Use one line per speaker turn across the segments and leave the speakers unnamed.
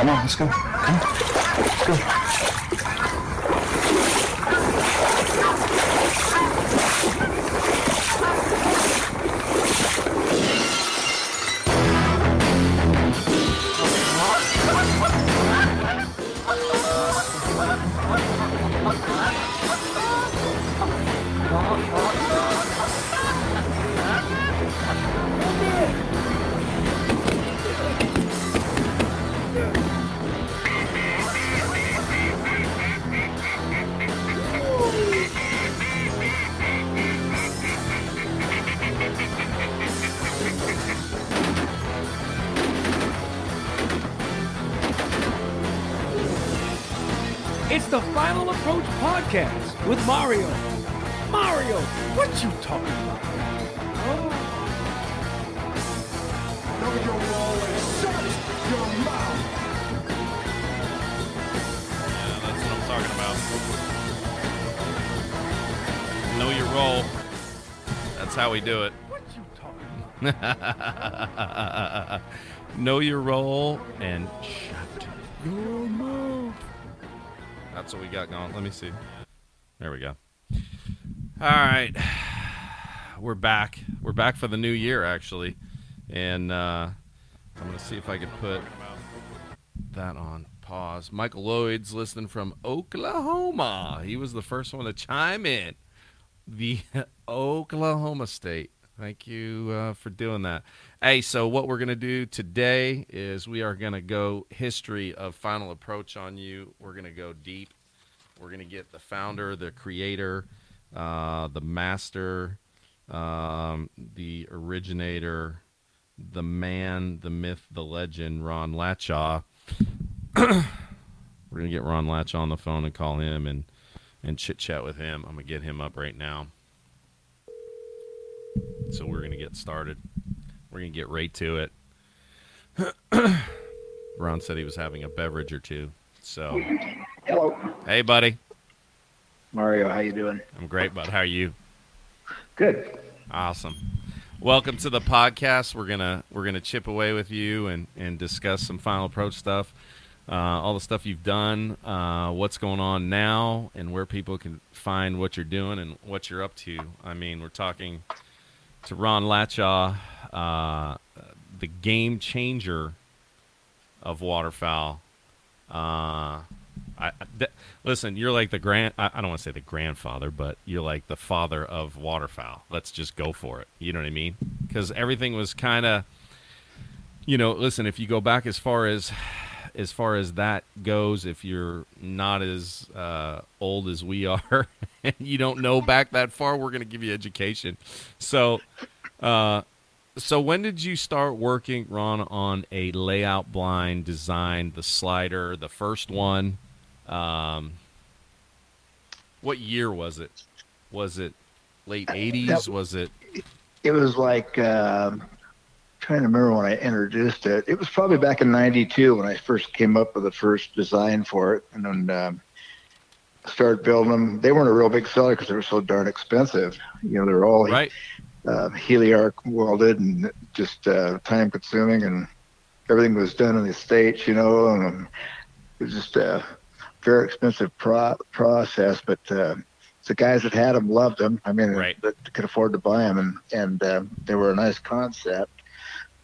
Come on, let's go. Come on. Let's go.
The Final Approach podcast with Mario. Mario, what you talking about?
Know your role and shut your mouth.
Yeah, that's what I'm talking about. Know your role. That's how we do it.
What you talking about?
know your role and shut your mouth. That's what we got going. Let me see. There we go. All right. We're back. We're back for the new year, actually. And uh, I'm to see if I can put that on pause. Michael Lloyd's listening from Oklahoma. He was the first one to chime in. The Oklahoma State. Thank you uh, for doing that. Hey, so what we're going to do today is we are going to go history of Final Approach on you. We're going to go deep. We're going to get the founder, the creator, uh, the master, um, the originator, the man, the myth, the legend, Ron Latchaw. we're going to get Ron Latchaw on the phone and call him and, and chit chat with him. I'm going to get him up right now. So we're going to get started. We're going to get right to it. Ron said he was having a beverage or two. So,
Hello,
hey, buddy.
Mario. How you doing?
I'm great, bud. How are you?
Good.
Awesome. Welcome to the podcast. We're gonna we're gonna chip away with you and and discuss some final approach stuff, uh, all the stuff you've done, uh, what's going on now, and where people can find what you're doing and what you're up to. I mean, we're talking to Ron Latchaw, uh, the game changer of waterfowl. I, th- listen, you're like the grand. I, I don't want to say the grandfather, but you're like the father of waterfowl. Let's just go for it. You know what I mean? Because everything was kind of, you know. Listen, if you go back as far as, as far as that goes, if you're not as uh, old as we are, and you don't know back that far, we're going to give you education. So, uh, so when did you start working, Ron, on a layout blind design, the slider, the first one? Um, what year was it? Was it late '80s?
That-
Was it?
It was like um, trying to remember when I introduced it. It was probably back in '92 when I first came up with the first design for it, and then um, started building them. They weren't a real big seller because they were so darn expensive. You know, they were all
Right.
uh, heliarc welded and just uh, time consuming, and everything was done in the states. You know, and it was just a very expensive pro- process. But uh, the guys that had them loved them. I mean,
Right.
that could afford to buy them, and and uh, they were a nice concept.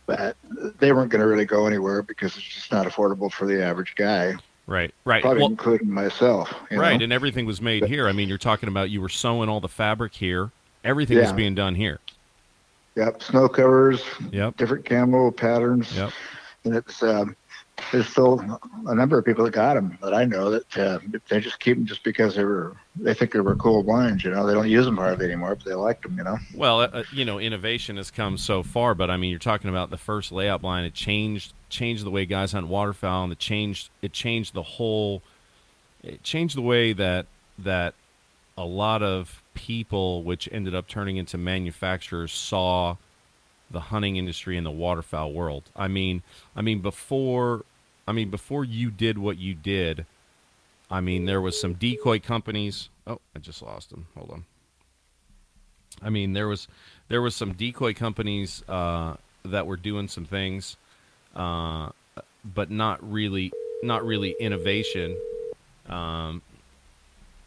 But they weren't going to really go anywhere because it's just not affordable for the average guy,
Right. Right.
probably
Well,
including myself. you
right.
know?
And everything was made here. I mean, you're talking about you were sewing all the fabric here. Everything was being done here.
Yep, snow covers,
Yep.
different camo patterns.
Yep.
and it's um, there's still a number of people that got them that I know that uh, they just keep them just because they were they think they were cool blinds. You know, they don't use them hardly anymore, but they like them. You know.
Well, uh, you know, innovation has come so far, but I mean, you're talking about the first layout blind. It changed changed the way guys hunt waterfowl, and it changed it changed the whole. It changed the way that that a lot of people, which ended up turning into manufacturers, saw the hunting industry and the waterfowl world. I mean, I mean before, I mean before you did what you did. I mean, there was some decoy companies. Oh, I just lost them. Hold on. I mean, there was there was some decoy companies uh, that were doing some things, uh, but not really not really innovation. Um,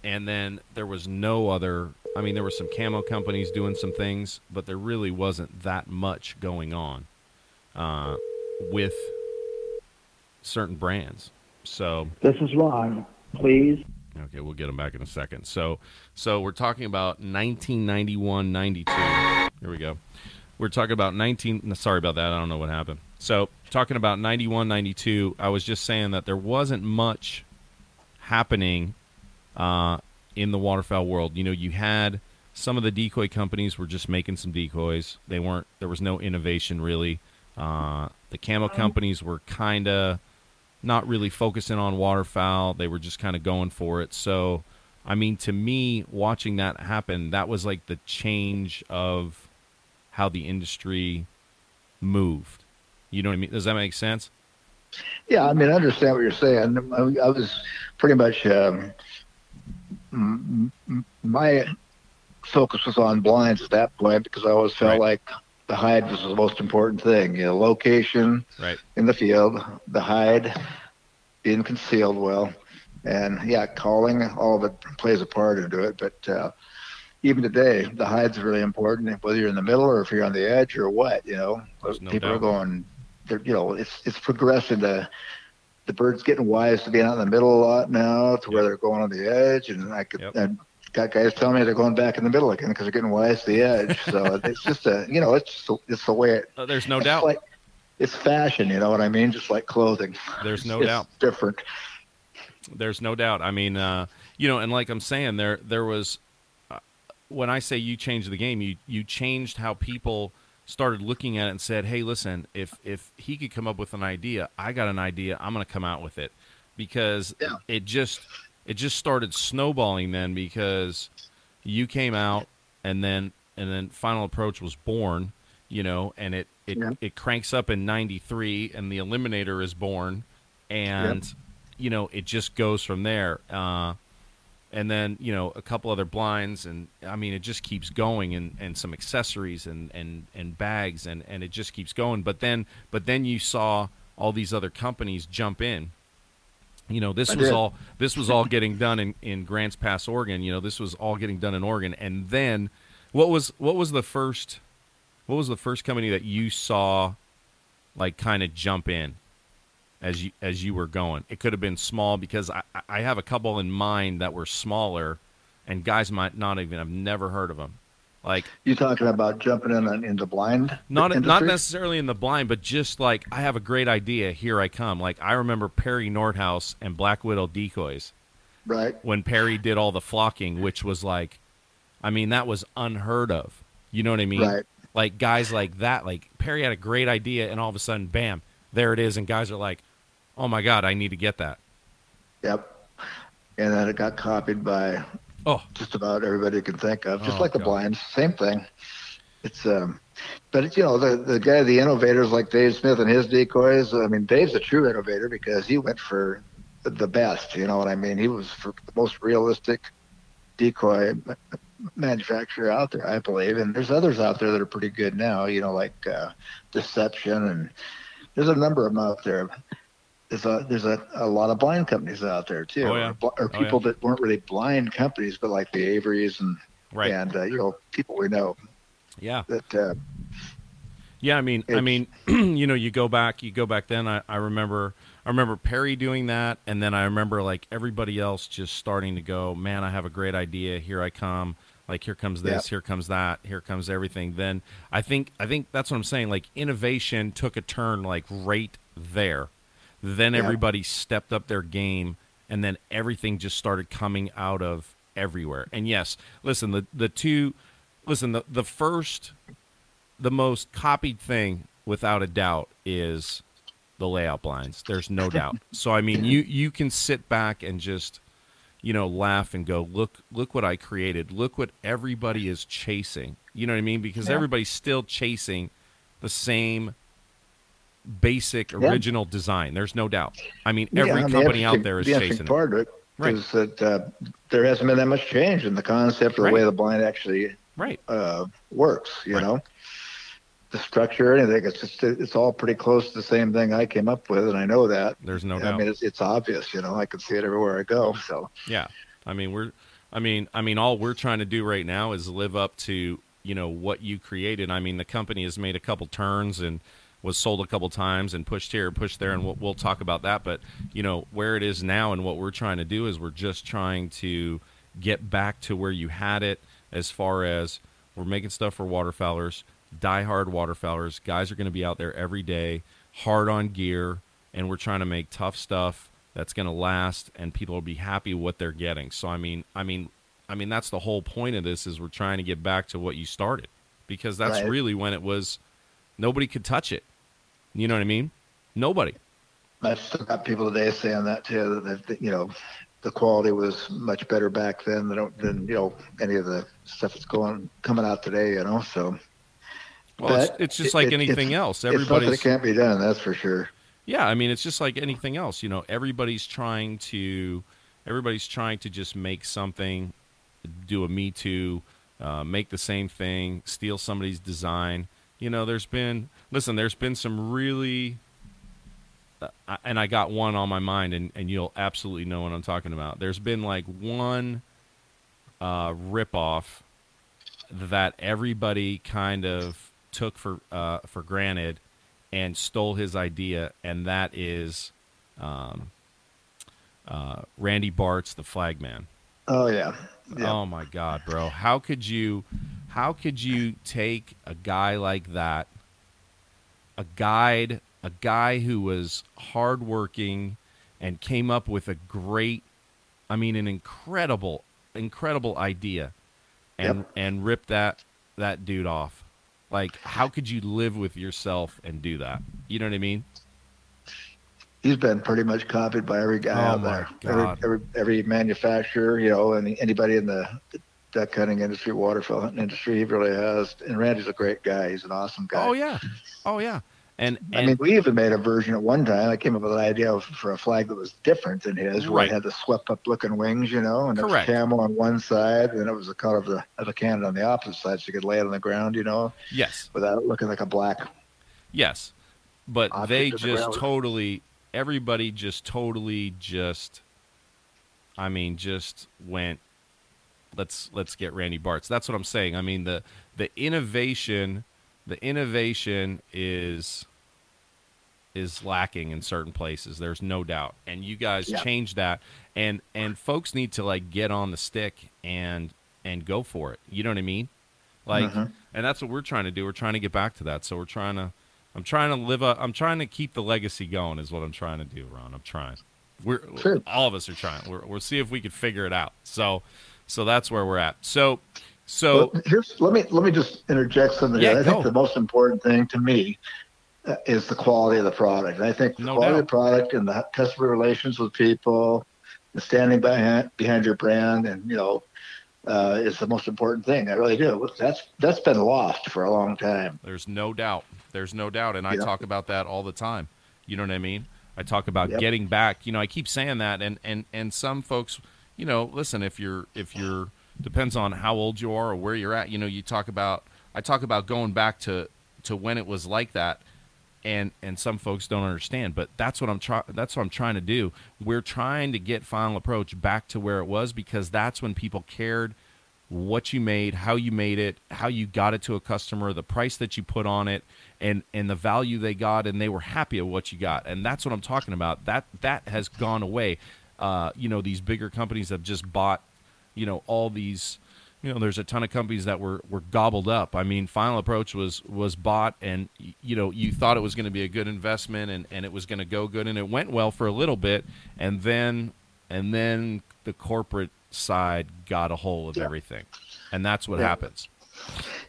and then there was no other. I mean, there were some camo companies doing some things, but there really wasn't that much going on uh, with certain brands. So
This is Ron. Please.
Okay, we'll get them back in a second. So, so we're talking about 1991, 92. Here we go. We're talking about 19. Sorry about that. I don't know what happened. So, talking about 91, 92. I was just saying that there wasn't much happening uh, in the waterfowl world. You know, you had some of the decoy companies were just making some decoys. They weren't. There was no innovation really. Uh, the camo companies were kind of not really focusing on waterfowl. They were just kind of going for it. So, I mean, to me, watching that happen, that was like the change of how the industry moved. You know what I mean? Does that make sense?
Yeah, I mean, I understand what you're saying. I, I was pretty much um, m- m- my focus was on blinds at that point because I always felt
Right.
like the hide was the most important thing. You know, location
Right.
in the field, the hide being concealed well, and yeah, calling all of it plays a part into it. But uh, even today, the hide's really important, whether you're in the middle or if you're on the edge or what. You know,
There's
people are going. They're you know, it's it's progressing to the birds getting wise to being out in the middle a lot now, to where they're going on the edge, and I could.
Yep.
And, Got guys telling me they're going back in the middle again because they're getting wise to the edge. So it's just a, you know, it's just, it's the way it,
Uh, there's no
it's
doubt.
like it's fashion, you know what I mean? Just like clothing.
There's no
It's
doubt.
Different.
There's no doubt. I mean, uh, you know, and like I'm saying, there there was uh, when I say you changed the game, you you changed how people started looking at it and said, "Hey, listen, if if he could come up with an idea, I got an idea. I'm going to come out with it." Because
Yeah.
it just it just started snowballing then because you came out and then and then Final Approach was born, you know, and it it,
Yeah.
it cranks up in 93 and the Eliminator is born and you know, it just goes from there. Uh, and then you know a couple other blinds, and I mean it just keeps going, and, and some accessories and, and, and bags, and, and it just keeps going. But then but then you saw all these other companies jump in. You know, this
I
was
did.
all this was all getting done in, in Grants Pass, Oregon. You know, this was all getting done in Oregon, and then what was what was the first what was the first company that you saw like kind of jump in as you as you were going. It could have been small because I, I have a couple in mind that were smaller, and guys might not even have never heard of them. Like
You talking about jumping in on- in the blind?
not not necessarily in the blind, but just like I have a great idea. Here I come. Like I remember Perry Nordhaus and Black Widow decoys
Right.
when Perry did all the flocking, which was like, I mean, that was unheard of. You know what I mean?
Right.
Like guys like that. Like Perry had a great idea, and all of a sudden, bam, there it is, and guys are like, "Oh my god, I need to get that."
Yep. And then it got copied by
Oh,
just about everybody you can think of, just
Oh,
like the
God.
blinds. Same thing. It's um, but it's, you know the the guy, the innovators like Dave Smith and his decoys. I mean, Dave's a true innovator because he went for the- the best. You know what I mean? He was for the most realistic decoy manufacturer out there, I believe. And there's others out there that are pretty good now. You know, like uh, Deception, and there's a number of them out there. There's a there's a, a lot of blind companies out there too,
Oh, yeah.
or, or
Oh, yeah.
people that weren't really blind companies, but like the Averys and
right.
and uh, you know people we know
Yeah.
that uh,
Yeah, I mean, I mean, you know, you go back, you go back. Then I, I remember, I remember Perry doing that, and then I remember like everybody else just starting to go, man, I have a great idea. Here I come. Like here comes this,
Yeah.
here comes that, here comes everything. Then I think, I think that's what I'm saying. Like innovation took a turn, like right there. Then
Yeah.
everybody stepped up their game, and then everything just started coming out of everywhere. And yes, listen, the the two, listen, the the first the most copied thing without a doubt is the layout blinds there's no doubt so i mean you you can sit back and just you know laugh and go look look what i created look what everybody is chasing you know what i mean because
Yeah.
everybody's still chasing the same basic
Yeah.
original design there's no doubt i mean every
Yeah, I mean,
company out there is
the
chasing it
part of it
Right.
is that uh, there hasn't been that much change in the concept or
Right.
the way the blind actually
right
uh, works. You
Right.
know, the structure or anything. It's just it's all pretty close to the same thing I came up with, and I know that.
There's no
I
doubt.
mean, it's, it's obvious. You know, I can see it everywhere I go. So
Yeah, I mean we're, I mean, I mean all we're trying to do right now is live up to you know what you created. I mean the company has made a couple turns and was sold a couple times and pushed here, pushed there, and we'll, we'll talk about that. But you know where it is now and what we're trying to do is we're just trying to get back to where you had it as far as we're making stuff for waterfowlers, diehard waterfowlers. Guys are going to be out there every day, hard on gear, and we're trying to make tough stuff that's going to last, and people will be happy with what they're getting. So I mean, I mean, I mean that's the whole point of this is we're trying to get back to what you started because that's
Right.
really when it was nobody could touch it. You know what I mean? Nobody.
I've still got people today saying that too. That, that you know, the quality was much better back then than than you know any of the stuff that's going coming out today. You know, so.
Well, it's, it's just like
it-
anything else.
It's not that
Everybody's
it can't be done. That's for sure.
Yeah, I mean it's just like anything else, you know, everybody's trying to everybody's trying to just make something do a me too, uh, make the same thing, steal somebody's design. You know, there's been listen, there's been some really uh, and I got one on my mind and, and you'll absolutely know what I'm talking about. There's been like one uh ripoff that everybody kind of took for uh, for granted and stole his idea, and that is um, uh, Randy Bartz the Flagman.
Oh yeah. Yeah.
Oh my God, bro! How could you, how could you take a guy like that, a guide, a guy who was hardworking, and came up with a great, I mean, an incredible, incredible idea, and
Yep.
and rip that that dude off? Like, how could you live with yourself and do that? You know what I mean?
he's been pretty much copied by every guy
Oh,
out there. Every, every every manufacturer, you know, and anybody in the duck hunting industry, waterfowl hunting industry, he really has. And Randy's a great guy. He's an awesome guy.
Oh yeah, oh yeah, and,
I mean, we even made a version at one time. I came up with an idea of, for a flag that was different than his, where
Right.
it had the swept up looking wings, you know, and it was
Correct.
camel on one side, and it was the color of the of the cannon on the opposite side, so you could lay it on the ground, you know,
yes,
without it looking like a black.
Yes, but they just
ground.
totally, everybody just totally just, I mean, just went. Let's let's get Randy Bartz. That's what I'm saying. I mean the the innovation, the innovation is is lacking in certain places. There's no doubt, and you guys
Yeah.
changed that. And and folks need to like get on the stick and and go for it. You know what I mean? Like,
Mhm.
and that's what we're trying to do. We're trying to get back to that. So we're trying to. I'm trying to live up. I'm trying to keep the legacy going. Is what I'm trying to do, Ron. I'm trying. We're
Sure.
all of us are trying. We're, we'll see if we can figure it out. So, so that's where we're at. So, so
Well, here's let me let me just interject something.
Yeah.
I
go.
think the most important thing to me uh, is the quality of the product. And I think the
No
quality
doubt.
of the product and the customer relations with people, and standing behind behind your brand, and you know, uh, is the most important thing. I really do. That's that's been lost for a long time.
There's no doubt. There's no doubt, and I
Yeah.
talk about that all the time. You know what I mean? I talk about
Yep.
getting back. You know, I keep saying that, and and and some folks, you know, listen. If you're if you're depends on how old you are or where you're at. You know, you talk about. I talk about going back to to when it was like that, and and some folks don't understand. But that's what I'm trying. That's what I'm trying to do. We're trying to get Final Approach back to where it was because that's when people cared what you made, how you made it, how you got it to a customer, the price that you put on it, and and the value they got, and they were happy at what you got, and that's what I'm talking about. That that has gone away. Uh, you know, these bigger companies have just bought, you know, all these. You know, there's a ton of companies that were, were gobbled up. I mean, Final Approach was was bought, and you know, you thought it was going to be a good investment, and, and it was going to go good, and it went well for a little bit, and then and then the corporate side got a hold of
Yeah.
everything, and that's what
Yeah.
happens.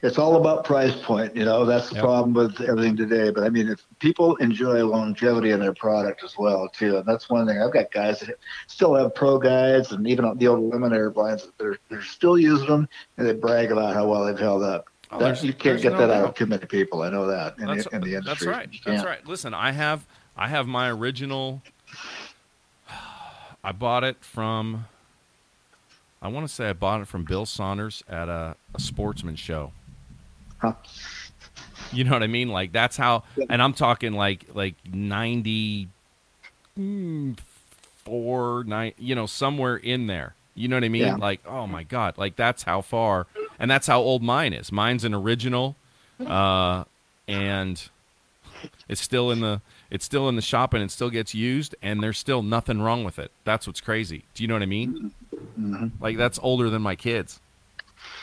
It's all about price point. You know, that's the
Yep.
problem with everything today. But I mean, if people enjoy longevity in their product as well, too, and that's one thing. I've got guys that still have pro guides and even the old Luminaire blinds. They're they're still using them and they brag about how well they've held up.
Oh,
That- you can't get
no
that out of too many people. I know that in,
That's,
the, in the
that's right. That's right. Listen, I have I have my original. I bought it from. I want to say I bought it from Bill Saunders at a, a sportsman show.
Huh.
You know what I mean? Like that's how, and I'm talking like like ninety mm, nine, you know, somewhere in there. You know what I mean?
Yeah.
Like, oh my god, like that's how far, and that's how old mine is. Mine's an original, uh, and it's still in the it's still in the shop and it still gets used, and there's still nothing wrong with it. That's what's crazy. Do you know what I mean? Like that's older than my kids.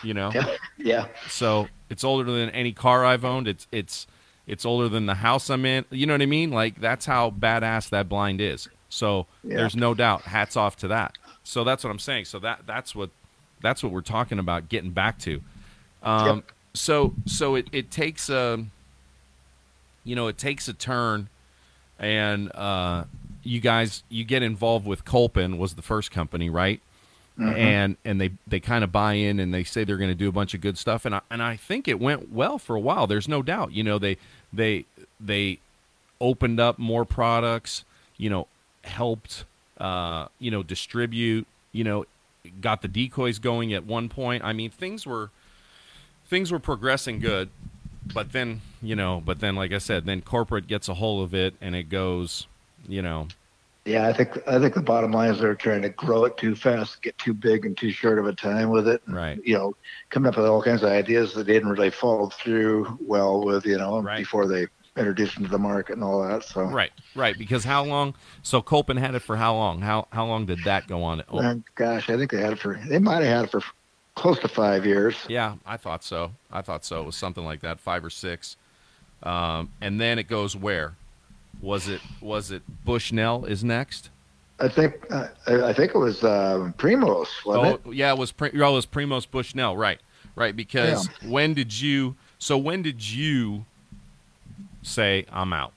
You know
Yeah, yeah,
so it's older than any car I've owned. It's it's it's older than the house I'm in. You know what I mean? Like that's how badass that blind is. So
Yeah.
there's no doubt. Hats off to that. So that's what I'm saying. So that that's what that's what we're talking about getting back to. Um,
Yep.
So so it it takes a you know it takes a turn, and uh, you guys you get involved with Kolpin was the first company, right? And and they they kind of buy in and they say they're going to do a bunch of good stuff and I, and I think it went well for a while there's no doubt. You know they they they opened up more products you know helped uh you know distribute you know got the decoys going at one point. I mean things were things were progressing good but then you know but then like I said then corporate gets a hold of it and it goes you know
yeah. I think I think the bottom line is they're trying to grow it too fast, get too big and too short of a time with it.
Right.
You know, coming up with all kinds of ideas that didn't really follow through well with. You know,
Right.
before they introduced them to the market and all that. So
Right, right. Because how long? So Kolpin had it for how long? How how long did that go on? Oh,
gosh, I think they had it for they might have had it for close to five years.
yeah, I thought so. I thought so. It was something like that, five or six. Um, and then it goes where? Was it was it Bushnell is next?
I think uh, I think it was uh, Primos, wasn't
Oh, yeah, it was Pri- oh, it was Primos Bushnell, right? Right. Because when did you? So when did you say I'm out?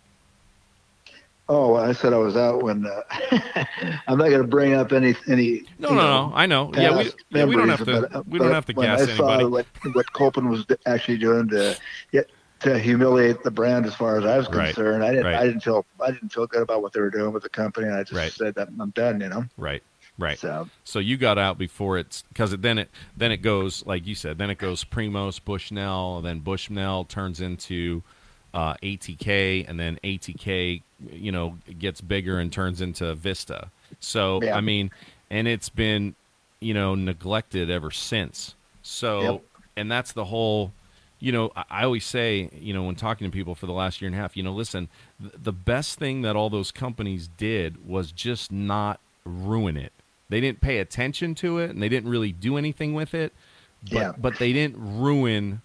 Oh, I said I was out when. Uh, I'm not going to bring up any any.
No, no,
know,
no. I know. Yeah, we, yeah, we don't have to.
but,
we don't have to gas
I saw
anybody.
what what Kolpin was actually doing to get to humiliate the brand, as far as I was
Right,
concerned, I didn't
right.
I didn't feel I didn't feel good about what they were doing with the company, and I just
Right.
said that I'm done. You know.
Right. Right.
So
So you got out before it's because it, then it then it goes like you said. Then it goes Primos, Bushnell, then Bushnell turns into uh, ATK, and then ATK, you know, gets bigger and turns into Vista. So
Yeah.
I mean, and it's been, you know, neglected ever since. So
Yep.
and that's the whole. You know, I always say, you know, when talking to people for the last year and a half, you know, listen, the best thing that all those companies did was just not ruin it. They didn't pay attention to it and they didn't really do anything with it. But,
Yeah.
but they didn't ruin,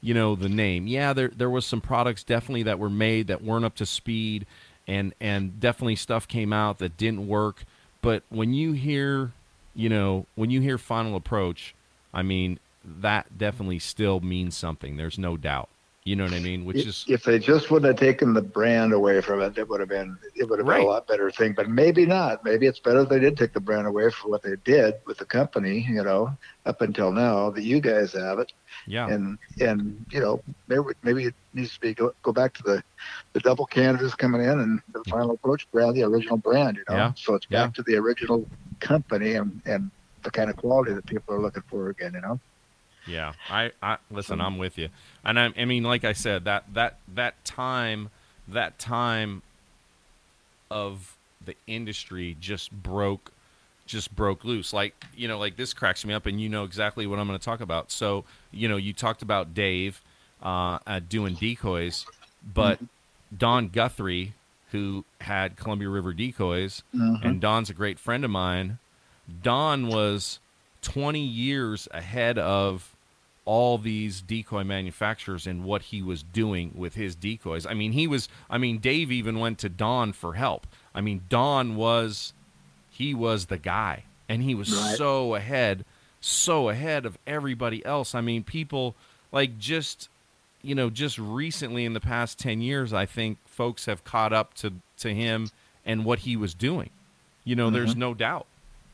you know, the name. Yeah, there there was some products definitely that were made that weren't up to speed and and definitely stuff came out that didn't work. But when you hear, you know, when you hear final approach, I mean, that definitely still means something. There's no doubt. You know what I mean? Which
if,
is
if they just wouldn't have taken the brand away from it, it would have been it would have been a lot better thing. But maybe not. Maybe it's better if they did take the brand away for what they did with the company. You know, up until now that you guys have it,
yeah.
and and you know maybe maybe it needs to be go, go back to the the double canvas coming in and the final approach brand, the original brand. You know,
Yeah.
so it's
Yeah.
back to the original company and and the kind of quality that people are looking for again. You know.
Yeah, I, I listen. I'm with you, and I, I mean, like I said, that that that time, that time of the industry just broke, just broke loose. Like you know, like this cracks me up, and you know exactly what I'm going to talk about. So you know, you talked about Dave uh, uh, doing decoys, but Don Guthrie, who had Columbia River decoys, and Don's a great friend of mine. Don was 20 years ahead of all these decoy manufacturers and what he was doing with his decoys. I mean, he was I mean, Dave even went to Don for help. I mean, Don was he was the guy and he was
Right.
so ahead, so ahead of everybody else. I mean, people like just you know, just recently in the past 10 years, I think folks have caught up to to him and what he was doing. You know, there's no doubt.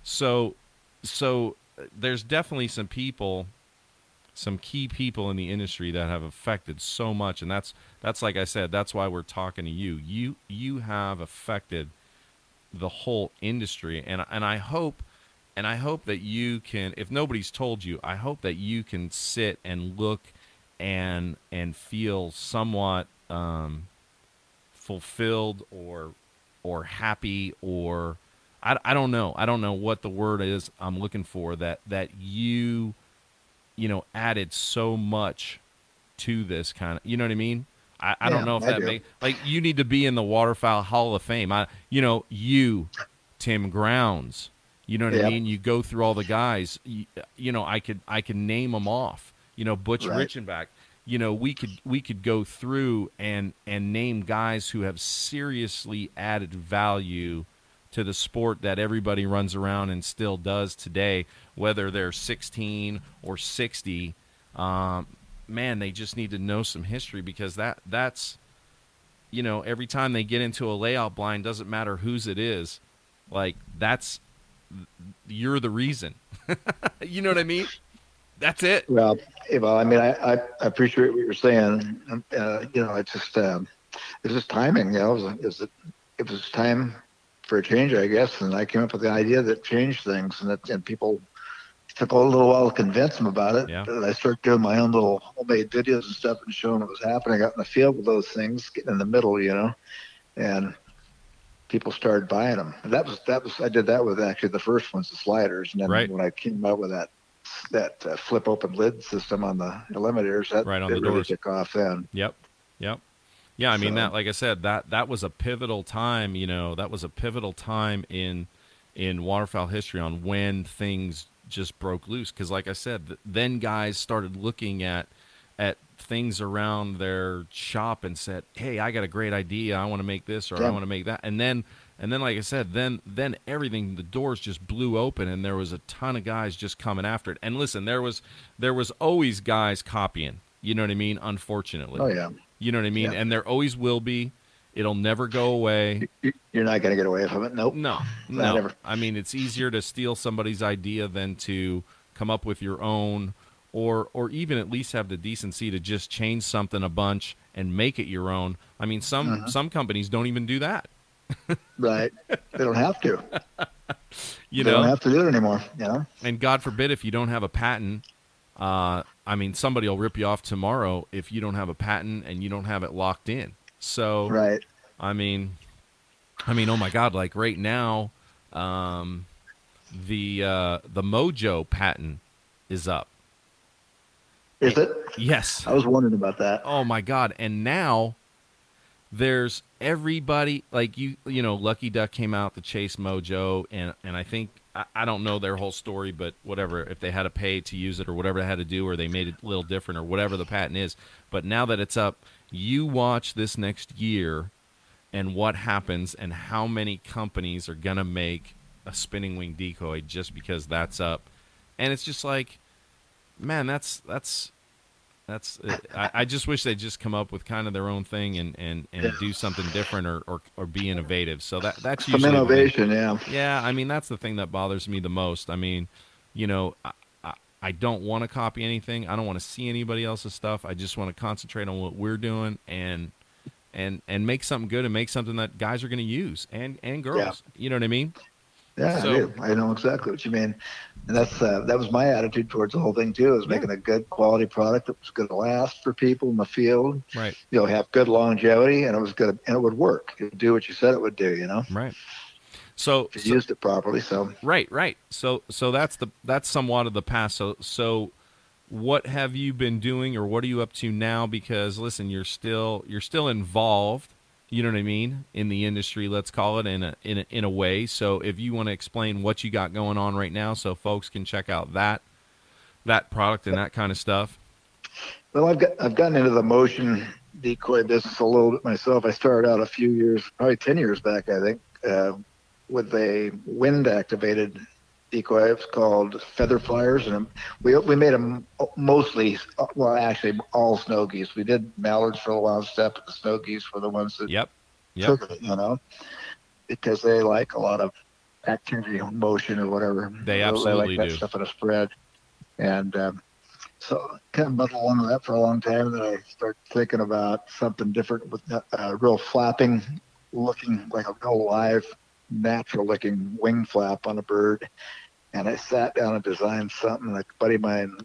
So so uh, there's definitely some people some key people in the industry that have affected so much and that's that's like I said that's why we're talking to you. You you have affected the whole industry and and I hope and I hope that you can if nobody's told you I hope that you can sit and look and and feel somewhat um, fulfilled or or happy or I, I don't know. I don't know what the word is I'm looking for that that you you know added so much to this kind of you know what I mean? I, I don't know if
I
that
do.
make like you need to be in the waterfowl hall of fame. I you know you Tim Grounds you know what I mean? You go through all the guys you, you know I could I could name them off. You know Butch
Right.
Richenbach you know we could we could go through and and name guys who have seriously added value to the sport that everybody runs around and still does today whether they're 16 or 60 um, man they just need to know some history because that that's you know every time they get into a layout blind doesn't matter whose it is like that's you're the reason you know what i mean that's it
Well, well, I mean, I, I, appreciate what you're saying. Uh, you know, it's just um, it's just timing. You know, was, it was it was time for a change, I guess, and I came up with the idea that changed things, and that and people took a little while to convince them about it.
Yeah.
And I started doing my own little homemade videos and stuff and showing what was happening out in the field with those things, getting in the middle, you know, and people started buying them. And that was that was I did that with actually the first ones, the sliders, and then
Right.
when I came out with that that uh, flip open lid system on the eliminators, that
Right on
it
the
really
doors.
took off then.
Yep. Yep. Yeah, I mean
So-
that like I said, that that was a pivotal time, you know, that was a pivotal time in in waterfowl history on when things just broke loose cuz like I said, then guys started looking at at things around their shop and said, "Hey, I got a great idea. I want to make this or I want to make that." And then and then like I said, then then everything the doors just blew open and there was a ton of guys just coming after it. And listen, there was there was always guys copying. You know what I mean? Unfortunately.
Oh yeah,
You know what I mean?
Yeah.
And there always will be. It'll never go away.
You- you're not going to get away from it. Nope.
No,
Not
no.
ever.
I mean, it's easier to steal somebody's idea than to come up with your own, or or even at least have the decency to just change something a bunch and make it your own. I mean, some
Uh-huh.
some companies don't even do that.
Right. they don't have to.
You
they
know,
don't have to do it anymore. You know.
and God forbid if you don't have a patent. Uh, I mean, somebody will rip you off tomorrow if you don't have a patent and you don't have it locked in. So,
Right.
I mean, I mean, oh my God! Like right now, um, the uh, the Mojo patent is up.
Is it?
Yes.
I was wondering about that.
Oh my God! And now there's everybody like you. You know, Lucky Duck came out to chase Mojo, and and I think I, don't know their whole story, but whatever. If they had to pay to use it or whatever they had to do, or they made it a little different or whatever the patent is. But now that it's up, you watch this next year and what happens and how many companies are gonna make a spinning wing decoy just because that's up and it's just like man that's that's that's uh, I, I just wish they'd just come up with kind of their own thing and and, and do something different or, or or be innovative so that that's
Some
usually thing.
innovation. Yeah.
Yeah, I mean that's the thing that bothers me the most. I mean, you know, I, I, I don't want to copy anything. I don't want to see anybody else's stuff. I just want to concentrate on what we're doing and and and make something good and make something that guys are going to use and and girls. You know what I mean?
Yeah,
So-
I do. I know exactly what you mean, and that's uh, that was my attitude towards the whole thing too. Is making a good quality product that was going to last for people in the field.
Right.
You know, have good longevity, and it was good, and it would work. It would do what you said it would do. You know,
Right. So, so
used it properly. So
Right, right. So so that's the that's somewhat of the past. So so what have you been doing or what are you up to now because listen, you're still you're still involved, you know what I mean, in the industry, let's call it in a in a, in a way. So if you want to explain what you got going on right now so folks can check out that that product and that kind of stuff.
Well, I've got I've gotten into the motion decoy business a little bit myself. I started out a few years, probably ten years back, I think, uh, with a wind activated decoy. It's called feather flyers, and we we made them mostly, well, actually all snow geese. We did mallards for a while, step, but the snow geese were the ones that
Yep. Yep.
took it, you know, because they like a lot of activity, motion, or whatever.
They absolutely
like that
do.
stuff in a spread, and um, so kind of muddled along with that for a long time. Then I started thinking about something different with uh, real flapping, looking like a real live, natural looking wing flap on a bird. And I sat down and designed something. Like a buddy of mine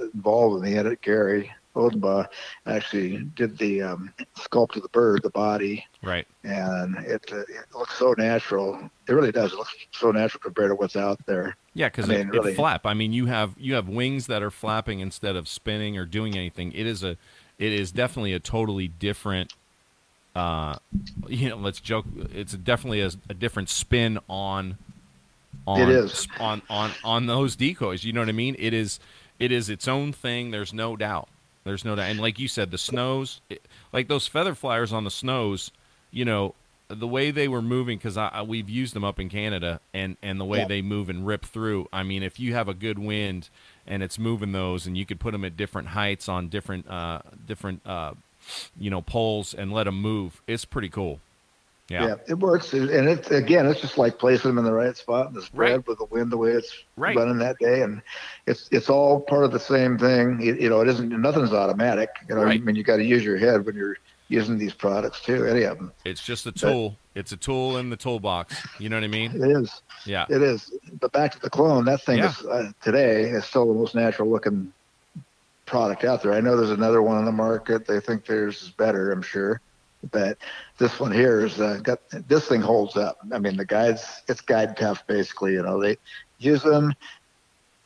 involved with me, Edit Gary, Odenbaugh actually did the um, sculpt of the bird, the body,
Right.
and it, uh, it looks so natural. It really does. It looks so natural compared to what's out there.
Yeah, because
I
it,
mean,
it
really-
flap. I mean, you have you have wings that are flapping instead of spinning or doing anything. It is a, it is definitely a totally different. Uh, you know, let's joke. It's definitely a, a different spin on. On,
It is.
on on on those decoys. You know what I mean? It is it is its own thing. There's no doubt. There's no doubt. And like you said, the snows, it, like those feather flyers on the snows, you know, the way they were moving because I, I we've used them up in Canada, and and the way
Yeah.
they move and rip through. I mean, if you have a good wind and it's moving those, and you could put them at different heights on different uh different uh you know poles and let them move, it's pretty cool. Yeah.
Yeah, it works, and it again, it's just like placing them in the right spot in the spread
Right.
with the wind the way it's
Right.
running that day, and it's it's all part of the same thing. You, you know, it isn't nothing's automatic. You know,
Right.
I mean, you got to use your head when you're using these products too. Any of them,
It's just a tool. It's a tool in the toolbox. You know what I mean?
it is.
Yeah.
It is. But back to the clone, that thing
Yeah.
is uh, today is still the most natural looking product out there. I know there's another one on the market. They think theirs is better, I'm sure. But this one here is uh, got this thing holds up. I mean, the guides, it's guide tough basically. You know, they use them.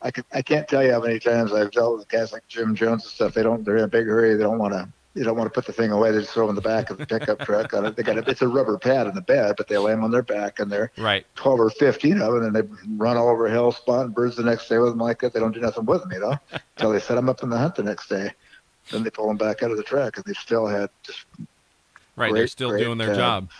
I can I can't tell you how many times I've dealt with guys like Jim Jones and stuff. They don't they're in a big hurry. They don't want to. They don't want to put the thing away. They just throw it in the back of the pickup truck. On it. They got a, it's a rubber pad in the bed, but they lay them on their back and they're
Right.
12 or 15 of them, and they run all over a hill, spotting birds the next day with them like that. They don't do nothing with them, you know, until they set them up in the hunt the next day. Then they pull them back out of the truck, and they still had just
Right. They're still
great,
doing their
uh,
job.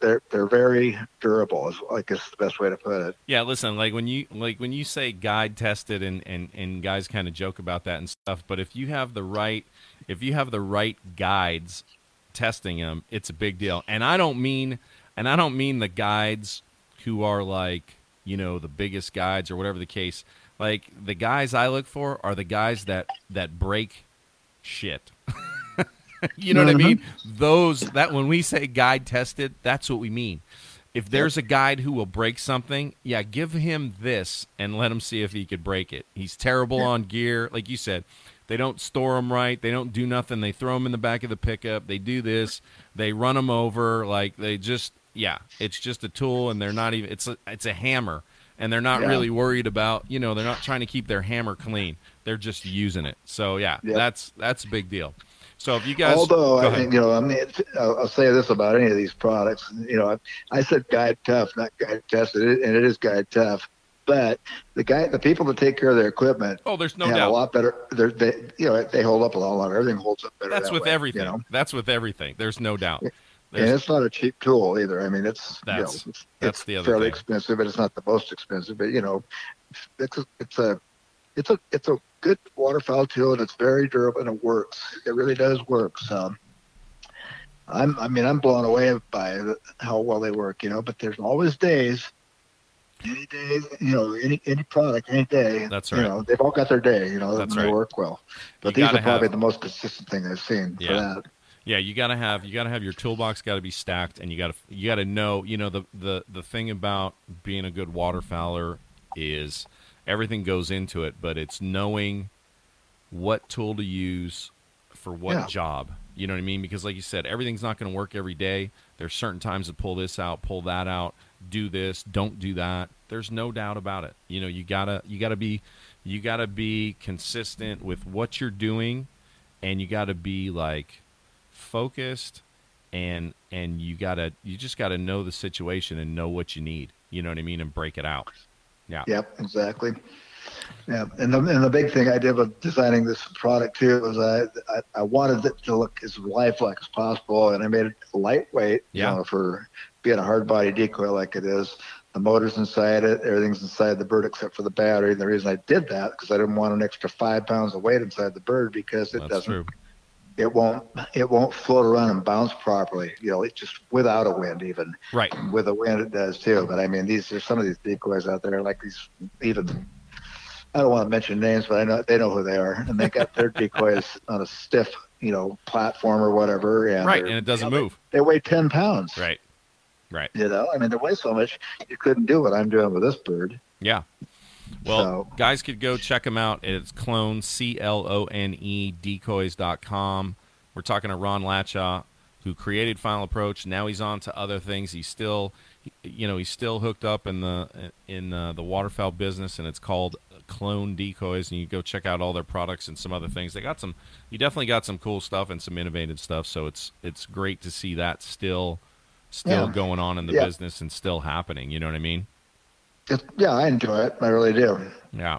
they're they're very durable. Is I guess the best way to put it.
Yeah, listen, like when you like when you say guide tested and and and guys kind of joke about that and stuff, but if you have the right if you have the right guides testing them, it's a big deal. And I don't mean and I don't mean the guides who are like, you know, the biggest guides or whatever the case. Like the guys I look for are the guys that that break shit. you know what I mean? Uh-huh. Those that when we say guide tested, that's what we mean. If there's a guide who will break something, yeah, give him this and let him see if he could break it. He's terrible on gear, like you said. They don't store them right. They don't do nothing. They throw them in the back of the pickup. They do this. They run them over. Like they just, yeah, it's just a tool, and they're not even. It's a, it's a hammer, and they're not
Yeah.
really worried about. You know, they're not trying to keep their hammer clean. They're just using it. So yeah,
Yep.
that's that's a big deal. So if you guys,
Although I think you know, I mean, I'll, I'll say this about any of these products. You know, I, I said guide tough, not guide tested, and it is guide tough. But the guy, the people that take care of their equipment,
oh, there's no
have
doubt.
a lot better. They, you know, they hold up a lot longer. Everything holds up better.
That's
that
with
way,
everything.
You know?
That's with everything. There's no doubt.
And it's not a cheap tool either. I mean, it's you know,
That's-
it's,
that's
it's
the other
fairly
thing.
expensive, but it's not the most expensive. But you know, it's a, it's a it's a it's a good waterfowl tool, and it's very durable, and it works. It really does work. So, I'm I mean I'm blown away by how well they work. You know, but there's always days. Any day, you know, any any product, any day.
That's right.
You know, they've all got their day. You know,
That's
they
right.
work well. But
You
these are probably
have-
the most consistent thing I've seen
Yeah.
for that.
yeah, you gotta have you gotta have your toolbox got to be stacked, and you gotta you gotta know. You know the the the thing about being a good waterfowler is everything goes into it, but it's knowing what tool to use for what
Yeah.
job. You know what I mean? Because like you said, everything's not going to work every day. There's certain times to pull this out, pull that out, do this, don't do that. There's no doubt about it. You know, you gotta you gotta be you gotta be consistent with what you're doing, and you gotta be like focused, and and you gotta you just gotta know the situation and know what you need. You know what I mean, and break it out. Yeah.
Yep, exactly. Yeah, and the, and the big thing I did with designing this product too was I, I I wanted it to look as lifelike as possible, and I made it lightweight.
Yeah.
You know, for being a hard body decoy like it is. The motor's inside it. Everything's inside the bird except for the battery. And the reason I did that because I didn't want an extra five pounds of weight inside the bird because it
That's
doesn't
true.
it won't it won't float around and bounce properly. You know, it just without a wind even
Right.
with a wind it does too. But I mean, these there's some of these decoys out there like these even. I don't want to mention names, but I know they know who they are, and they got their decoys on a stiff, you know, platform or whatever, and
Right, and it doesn't
you know,
move.
They, they weigh ten pounds.
Right. Right.
You know, I mean, there weigh so much you couldn't do what I'm doing with this bird.
Yeah. Well,
So-
guys could go check them out. It's clone, C L O N E, decoys.com. We're talking to Ron Latchaw, who created Final Approach. Now he's on to other things. He's still, you know, he's still hooked up in the in uh, the waterfowl business, and it's called Clone Decoys. And you go check out all their products and some other things. They got some. You definitely got some cool stuff and some innovative stuff. So it's it's great to see that still still
Yeah.
going on in the
Yeah.
business and still happening. You know what I mean?
It, yeah, I enjoy it. I really do.
Yeah.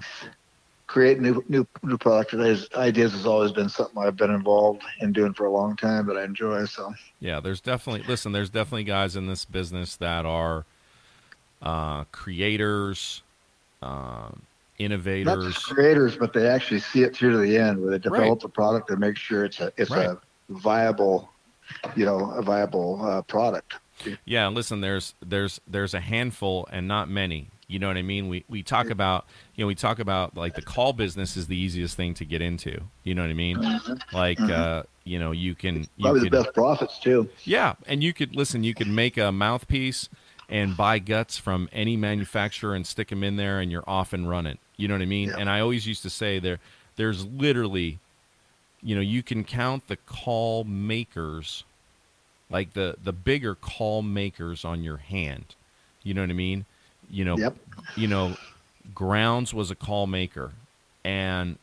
Create new new new product ideas, has always been something I've been involved in doing for a long time that I enjoy. So
Yeah, there's definitely listen. There's definitely guys in this business that are uh, creators, um,
not
innovators.
just creators, but they actually see it through to the end, where they develop
Right.
the product and make sure it's a it's
Right.
a viable, you know, a viable uh, product.
Yeah, listen. There's there's there's a handful and not many. You know what I mean? We we talk about you know we talk about like the call business is the easiest thing to get into. You know what I mean? Like uh, you know you can you
Mm-hmm. Probably
can
the best profits too.
Yeah, and you could listen. You could make a mouthpiece and buy guts from any manufacturer and stick them in there, and you're off and running. You know what I mean?
Yeah.
And I always used to say there, there's literally, you know, you can count the call makers, like the the bigger call makers on your hand. You know what I mean? You know,
Yep.
you know, Grounds was a call maker, and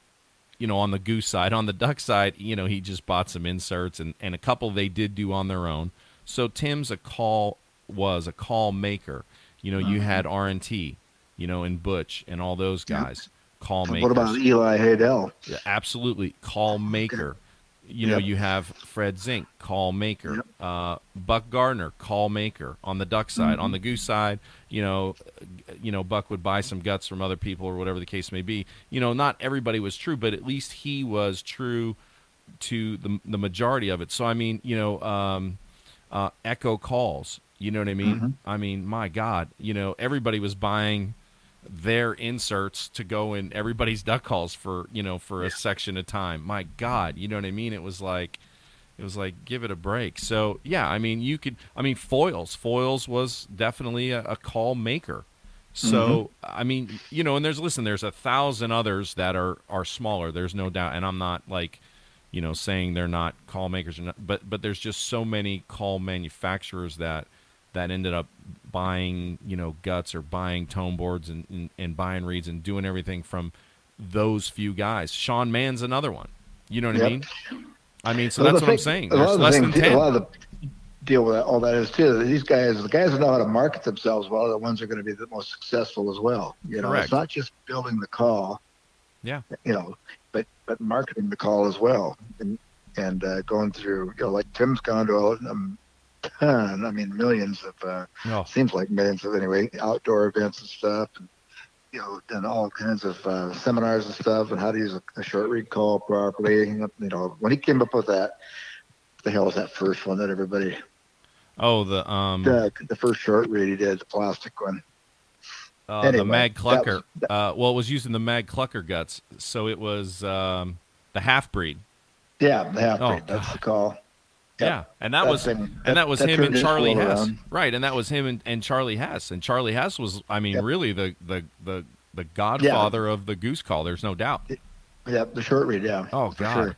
you know, on the goose side, on the duck side, you know, he just bought some inserts and, and a couple they did do on their own. So Tim's a call was a call maker. You know, you uh-huh. had R and T, you know, and Butch and all those
Yep.
Call makers.
What about Eli Haydel?
Yeah, absolutely call maker. You know,
Yep.
you have Fred Zink, call maker. Uh, Buck Gardner, call maker on the duck side.
Mm-hmm.
On the goose side, you know, you know, Buck would buy some guts from other people or whatever the case may be. You know, not everybody was true, but at least he was true to the the majority of it. So I mean, you know, um, uh, echo calls. You know what I mean?
Mm-hmm.
I mean, my God, you know, everybody was buying their inserts to go in everybody's duck calls for you know for a section of time. My God, you know what I mean? It was like it was like give it a break. So yeah, I mean you could. I mean Foiles. Foiles was definitely a, a call maker. So mm-hmm. I mean you know, and there's listen, there's a thousand others that are are smaller. There's no doubt, and I'm not like you know saying they're not call makers or not, but but there's just so many call manufacturers that that ended up buying you know guts or buying tone boards and, and, and buying reeds and doing everything from those few guys. Sean Mann's another one. You know what I mean? I mean, so
Well,
that's what I'm saying.
A lot
There's
of the
than
things, a lot of the deal with all that is too. that These guys, the guys that know how to market themselves well, are the ones that are going to be the most successful as well. You know,
Correct.
it's not just building the call.
Yeah.
You know, but but marketing the call as well, and and uh, going through, you know, like Tim's gone to a um, ton. I mean, millions of. Uh,
Oh,
seems like millions of anyway outdoor events and stuff and you know done all kinds of uh, seminars and stuff and how to use a, a short reed call properly you know when he came up with that the hell was that first one that everybody
oh, the um,
the, the first short reed he did the plastic one
uh, the
anyway,
Mag
that
Clucker.
was-
uh, well, it was using the Mag Clucker guts, so it was um, the half breed.
yeah the half
Oh,
breed that's the call Yep.
Yeah, and that
That
was
thing-
and
that-
that was
that
him and Charlie Hess,
around.
right? And that was him and, and Charlie Hess, and Charlie Hess was, I mean,
Yep.
really the the the the godfather of the goose call. There's no doubt.
yeah the short reed yeah
Oh God,
sure.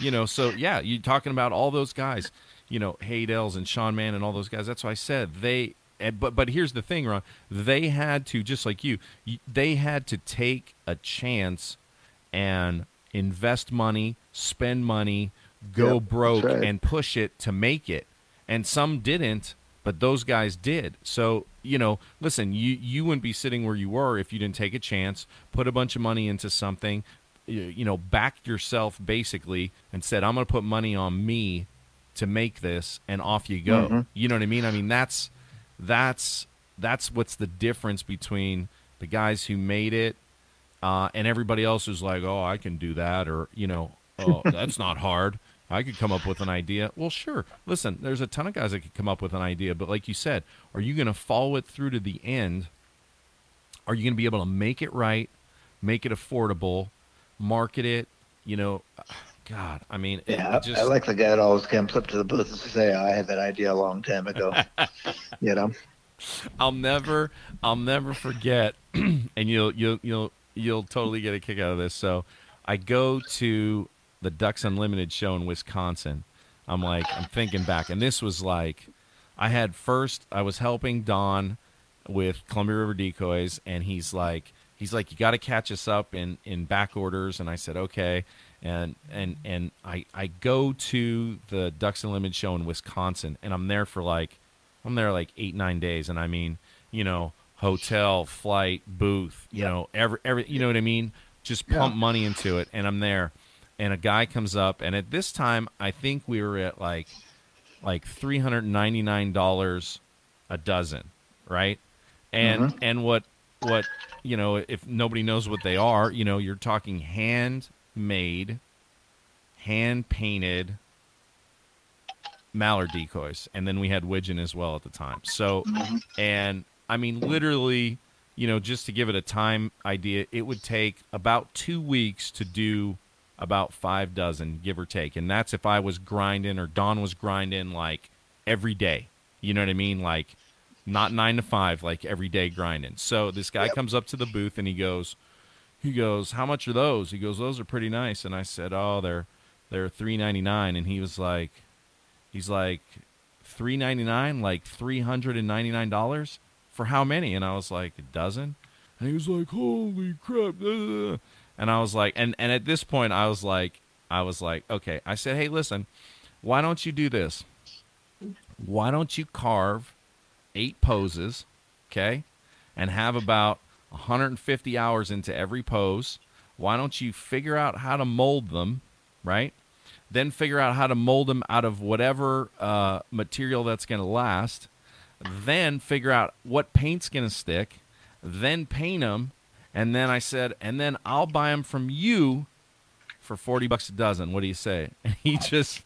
you know. So yeah, you talking about all those guys, you know, Haydels and Sean Mann and all those guys. That's why I said they. But but here's the thing, Ron. They had to just like you, you. They had to take a chance and invest money, spend money, go
Yep,
broke,
right.
and push it to make it. And some didn't, but those guys did. So you know, listen, you you wouldn't be sitting where you were if you didn't take a chance, put a bunch of money into something, you, you know, backed yourself basically, and said, "I'm going to put money on me to make this," and off you go.
Mhm.
You know what I mean? I mean that's that's that's what's the difference between the guys who made it uh, and everybody else who's like, "Oh, I can do that," or you know, "Oh, that's not hard." I could come up with an idea. Well, sure. Listen, there's a ton of guys that could come up with an idea, but like you said, are you going to follow it through to the end? Are you going to be able to make it right, make it affordable, market it? You know, God, I mean,
Yeah,
it just
I like the guy that always comes up to the booth and say, "Hey, I had that idea a long time ago." you know,
I'll never, I'll never forget, and you'll, you'll, you'll, you'll totally get a kick out of this. So, I go to the Ducks Unlimited show in Wisconsin. I'm like, I'm thinking back, and this was like, I had first, I was helping Don with Columbia River Decoys, and he's like, he's like, you got to catch us up in in back orders, and I said, okay, and and and I I go to the Ducks Unlimited show in Wisconsin, and I'm there for like, I'm there like eight nine days, and I mean, you know, hotel, flight, booth, you
Yeah.
know, every every, you know what I mean, just
Yeah.
pump money into it, and I'm there, and a guy comes up, and at this time, I think we were at like like three hundred ninety nine dollars a dozen, right? And mm-hmm. and what what you know if nobody knows what they are, you know, you're talking handmade, hand painted mallard decoys, and then we had widgeon as well at the time. So, mm-hmm. and I mean, literally, you know, just to give it a time idea, it would take about two weeks to do about five dozen, give or take. And that's if I was grinding or Don was grinding like every day. You know what I mean? Like not nine to five, like every day grinding. So this guy comes up to the booth and he goes, he goes, "How much are those?" He goes, "Those are pretty nice." And I said, "Oh, they're they're three ninety nine." And he was like, he's like, three ninety nine, like three hundred and ninety nine dollars for how many? And I was like, a dozen. And he was like, "Holy crap!" uh." And I was like, and and at this point, I was like, I was like, okay. I said, "Hey, listen, why don't you do this? Why don't you carve eight poses, okay, and have about 150 hours into every pose? Why don't you figure out how to mold them, right? Then figure out how to mold them out of whatever uh, material that's going to last. Then figure out what paint's going to stick. Then paint them. And then I said, and then I'll buy them from you for 40 bucks a dozen. What do you say? And he just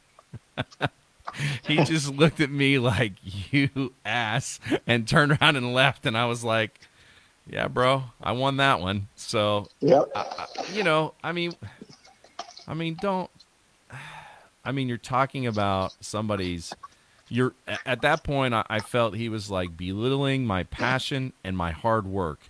he just looked at me like you ass and turned around and left and I was like, yeah, bro, I won that one. So,
Yep.
you know, I mean I mean, don't I mean, you're talking about somebody's you're at that point I, I felt he was like belittling my passion and my hard work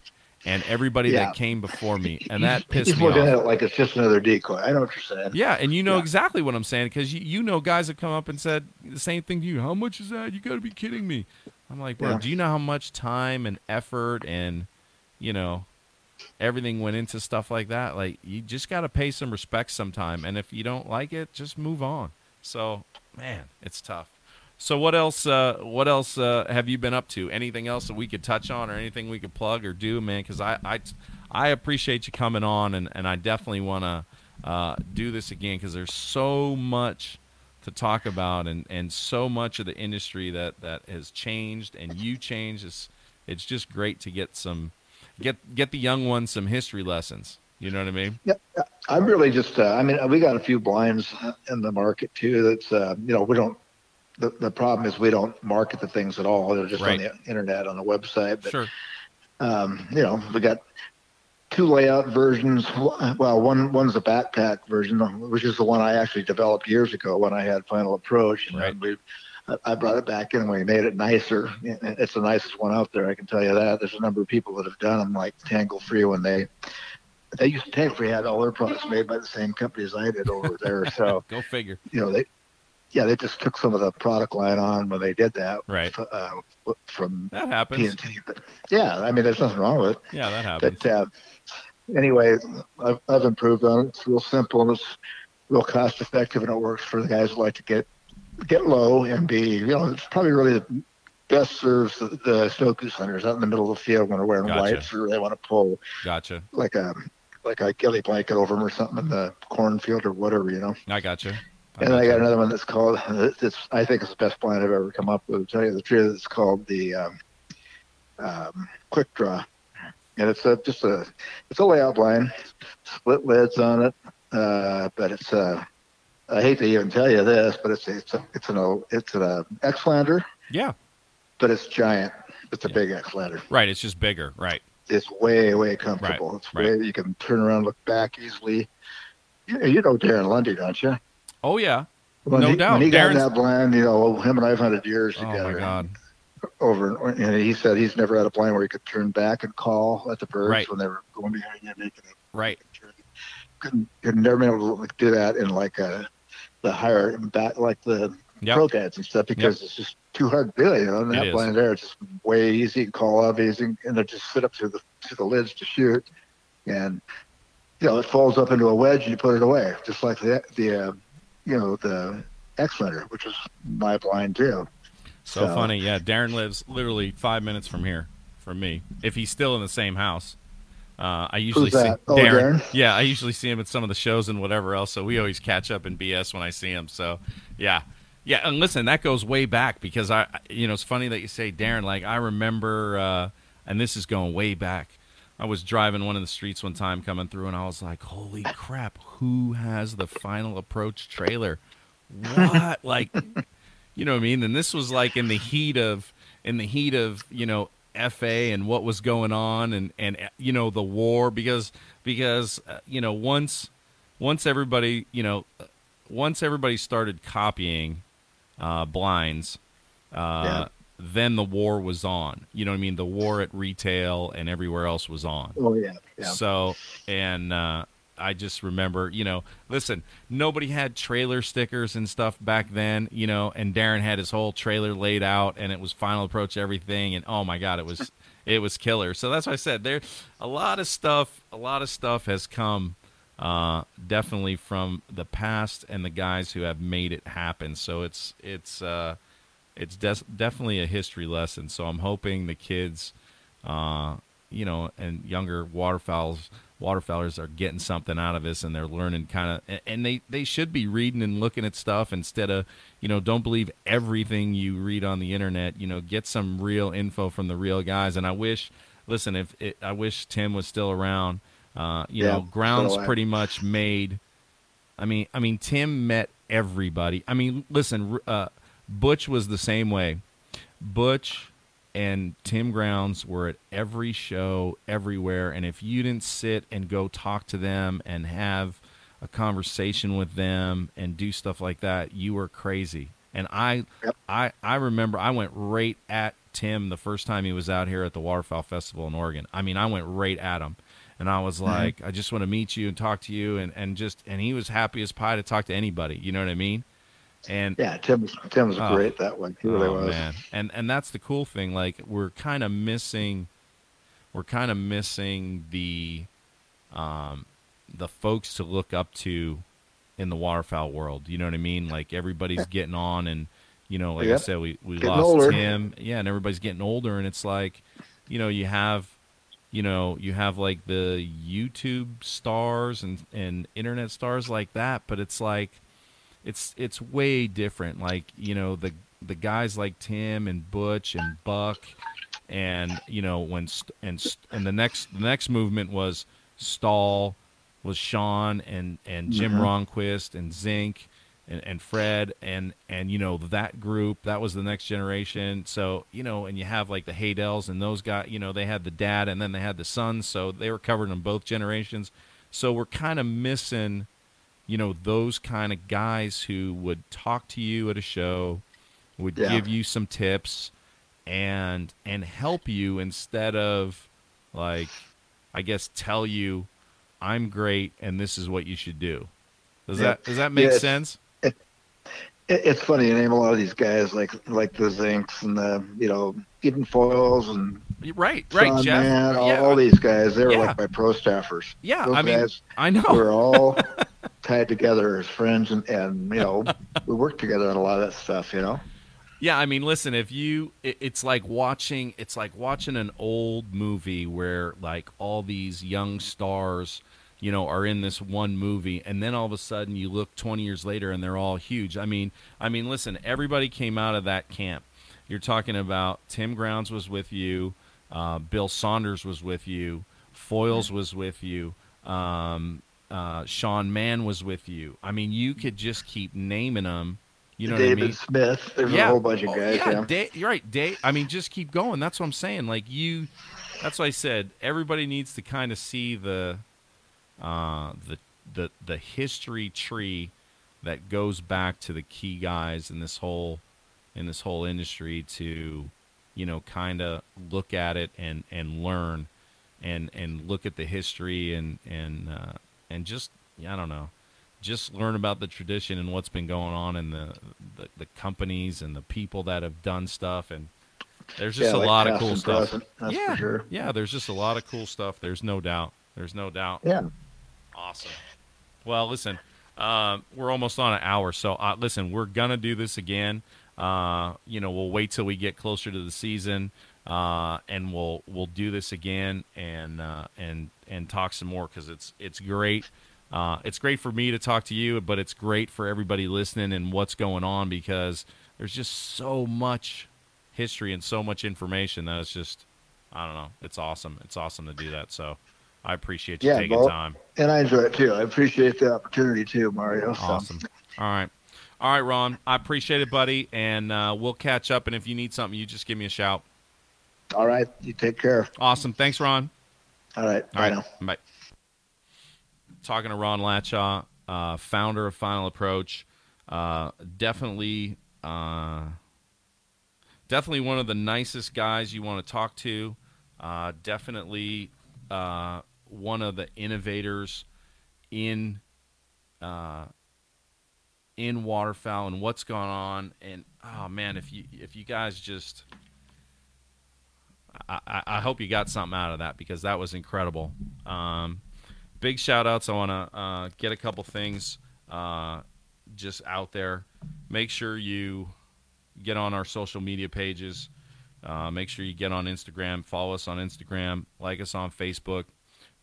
and everybody
Yeah.
that came before me and that pissed
He's
me
looking
off.
at it like it's just another decoy. I know what you're saying.
Yeah, and you know
Yeah.
exactly what I'm saying because you, you know guys have come up and said the same thing to you. How much is that? You got to be kidding me. I'm like, bro,
Yeah.
do you know how much time and effort and you know everything went into stuff like that? Like, you just got to pay some respect sometime, and if you don't like it, just move on. So, man, it's tough. So, what else? Uh, what else uh, have you been up to? Anything else that we could touch on, or anything we could plug or do, man? Because I, I, I appreciate you coming on, and, and I definitely want to uh, do this again because there's so much to talk about, and, and so much of the industry that, that has changed, and you changed. It's it's just great to get some get get the young ones some history lessons. You know what I mean?
Yeah, I'm really just. Uh, I mean, we got a few blinds in the market too. That's uh, you know we don't. The, the problem is we don't market the things at all. They're just
Right.
on the internet on the website. But
Sure.
um, you know we got two layout versions. Well, one one's a backpack version, which is the one I actually developed years ago when I had Final Approach. And
Right.
we, I- brought it back in and we made it nicer. It's the nicest one out there, I can tell you that. There's a number of people that have done them, like Tangle Free, when they they used to Tangle Free had all their products made by the same company as I did over there. So
Go figure.
you know they. Yeah, they just took some of the product line on when they did that.
Right.
Uh, from
That happens.
TNT. But yeah, I mean, there's nothing wrong with it.
Yeah, that happens.
But uh, anyway, I've, I've improved on it. It's real simple and it's real cost effective, and it works for the guys who like to get get low and be. You know, it's probably really the best serves the, the snow goose hunters out in the middle of the field when they're wearing
Gotcha.
whites or they want to pull
Gotcha.
like a like a ghillie blanket over them or something in the cornfield or whatever. You know.
I gotcha.
And then I got another one that's called. It's I think it's the best plan I've ever come up with. To tell you the truth, it's called the um, um, Quick Draw, and it's a just a it's a layout line, split lids on it. Uh, but it's uh, I hate to even tell you this, but it's it's a, it's an it's an uh, Xlander,
Yeah.
but it's giant. It's a
Yeah.
big Xlander.
Right. It's just bigger. Right.
It's way way comfortable.
Right,
It's
right.
way you can turn around, look back easily. You, you know Darren Lundy, don't you?
Oh yeah.
When
No
he,
doubt.
When he got
Darren's-
that blind, you know, him and I've hunted years
Oh
together.
my god.
over, and he said he's never had a blind where he could turn back and call at the birds
Right.
when they were going behind you, making a
Right.
turn. Couldn't, could never been able to do that in like a the higher back, like the
Yep.
pro cats and stuff, because it's just too hard to do it. You know, and
It
blind there, it's just way easy and call off easy, and they just sit up to the to the lids to shoot, and you know it falls up into a wedge and you put it away, just like the the uh, you know the X letter, which is my blind too.
So,
So-
funny. Yeah, Darren lives literally five minutes from here, from me. If he's still in the same house, uh, I usually see?
Oh, Darren?
Yeah, I usually see him at some of the shows and whatever else. So we always catch up in BS when I see him. So yeah, yeah. And listen, that goes way back because I, you know, it's funny that you say Darren. Like I remember, uh, and this is going way back. I was driving one of the streets one time coming through, and I was like, "Holy crap! Who has the final approach trailer? What? like, you know what I mean?" And this was like in the heat of in the heat of you know FA and what was going on, and and uh, you know the war because because uh, you know once once everybody you know uh, once everybody started copying uh, blinds. Uh,
Yeah.
Then the war was on. You know what I mean? The war at retail and everywhere else was on.
Oh yeah, yeah.
So, and uh, I just remember, you know, listen, nobody had trailer stickers and stuff back then, you know, and Darren had his whole trailer laid out and it was final approach everything. And oh my God, it was, it was killer. So that's why I said there, a lot of stuff, a lot of stuff has come uh, definitely from the past and the guys who have made it happen. So it's, it's, uh, it's des- definitely a history lesson. So I'm hoping the kids, uh, you know, and younger waterfowls waterfowlers are getting something out of this and they're learning kind of and they they should be reading and looking at stuff instead of you know don't believe everything you read on the internet. You know get some real info from the real guys. And i wish listen if it, i wish tim was still around. Uh you
Yeah,
know grounds
so
pretty much made i mean i mean tim met everybody. I mean listen uh butch was the same way butch and Tim Grounds were at every show, everywhere. And if you didn't sit and go talk to them and have a conversation with them and do stuff like that, you were crazy. And I,
Yep.
I, I remember I went right at Tim the first time he was out here at the Waterfowl Festival in Oregon. I mean, I went right at him. And I was mm-hmm. like, I just want to meet you and talk to you, and, and just and he was happy as pie to talk to anybody. You know what I mean? And
Yeah, Tim was Tim was
Oh.
great that one. He really
oh,
was.
man, and and that's the cool thing. Like we're kind of missing, we're kind of missing the, um, the folks to look up to, in the waterfowl world. You know what I mean? Like everybody's getting on, and you know, like I said, we we
Getting
lost
older.
Tim. Yeah, and everybody's getting older, and it's like, you know, you have. You know, you have like the YouTube stars and, and internet stars like that, but it's like, it's it's way different. Like you know the the guys like Tim and Butch and Buck, and you know when st- and st- and the next the next movement was Stall, was Sean and and Jim mm-hmm. Ronquist and Zink. And, and Fred and and you know that group that was the next generation so you know and you have like the Haydels and those guys you know they had the dad and then they had the son so they were covered in both generations so we're kind of missing you know those kind of guys who would talk to you at a show would
Yeah.
give you some tips and and help you instead of like i guess tell you i'm great and this is what you should do does
Yeah.
that does that make
Yeah, it's-
sense
It, it's funny you name a lot of these guys like like the Zinks and the you know Eden Foils and
right right
Sean
jeff
Man, all, all these guys. They were like my pro staffers.
yeah
Those
i mean i know
We're all tied together as friends, and and you know we worked together on a lot of that stuff. You know.
Yeah, I mean, listen, if you, it, it's like watching, it's like watching an old movie where like all these young stars, you know, are in this one movie, and then all of a sudden you look 20 years later and they're all huge. I mean, I mean, listen, everybody came out of that camp. You're talking about Tim Grounds was with you, uh, Bill Saunders was with you, Foiles was with you, um, uh, Sean Mann was with you. I mean, you could just keep naming them. You know
David
what I mean?
Smith. There's a whole bunch of
Oh,
guys.
yeah,
Yeah.
Da- you're right. Da- I mean, just keep going. That's what I'm saying. Like you, that's what I said. Everybody needs to kind of see the, uh, the the the history tree that goes back to the key guys in this whole in this whole industry to you know, kind of look at it and and learn, and and look at the history and and uh, and just I don't know, just learn about the tradition and what's been going on and the, the the companies and the people that have done stuff and there's just
Yeah,
a
like
lot of cool stuff.
present, that's
yeah,
for sure.
yeah. There's just a lot of cool stuff. There's no doubt. There's no doubt.
Yeah.
Awesome. Well, listen, uh, we're almost on an hour, so uh, listen, we're gonna do this again. Uh, you know, we'll wait till we get closer to the season, uh, and we'll we'll do this again and uh, and and talk some more because it's it's great. Uh, it's great for me to talk to you, but it's great for everybody listening and what's going on because there's just so much history and so much information that it's just I don't know. It's awesome. It's awesome to do that. So I appreciate you
Yeah,
taking
Bo.
time.
And I enjoy it too. I appreciate the opportunity too, Mario. So.
Awesome. All right. All right, Ron. I appreciate it, buddy. And uh, we'll catch up. And if you need something, you just give me a shout.
All right. You take care.
Awesome. Thanks, Ron.
All right.
All
Bye now.
Bye. Talking to Ron Latshaw, uh, founder of Final Approach. Uh, definitely, uh, definitely one of the nicest guys you want to talk to. Uh, definitely uh, one of the innovators in uh, in waterfowl and what's going on. And oh man, if you if you guys just I, I- hope you got something out of that because that was incredible. Um, big shout outs. I want to uh, get a couple things uh, just out there. Make sure you get on our social media pages. Uh, make sure you get on Instagram. Follow us on Instagram. Like us on Facebook.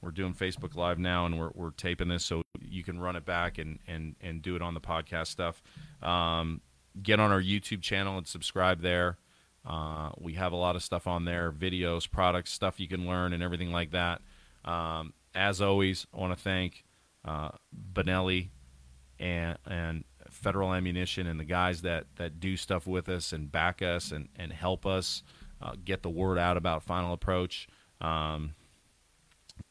We're doing Facebook Live now, and we're, we're taping this so you can run it back and, and, and do it on the podcast stuff. Um, get on our YouTube channel and subscribe there. Uh, we have a lot of stuff on there videos, products, stuff you can learn, and everything like that. Um, as always, I want to thank uh, Benelli and, and Federal Ammunition and the guys that, that do stuff with us and back us and, and help us uh, get the word out about Final Approach. Um,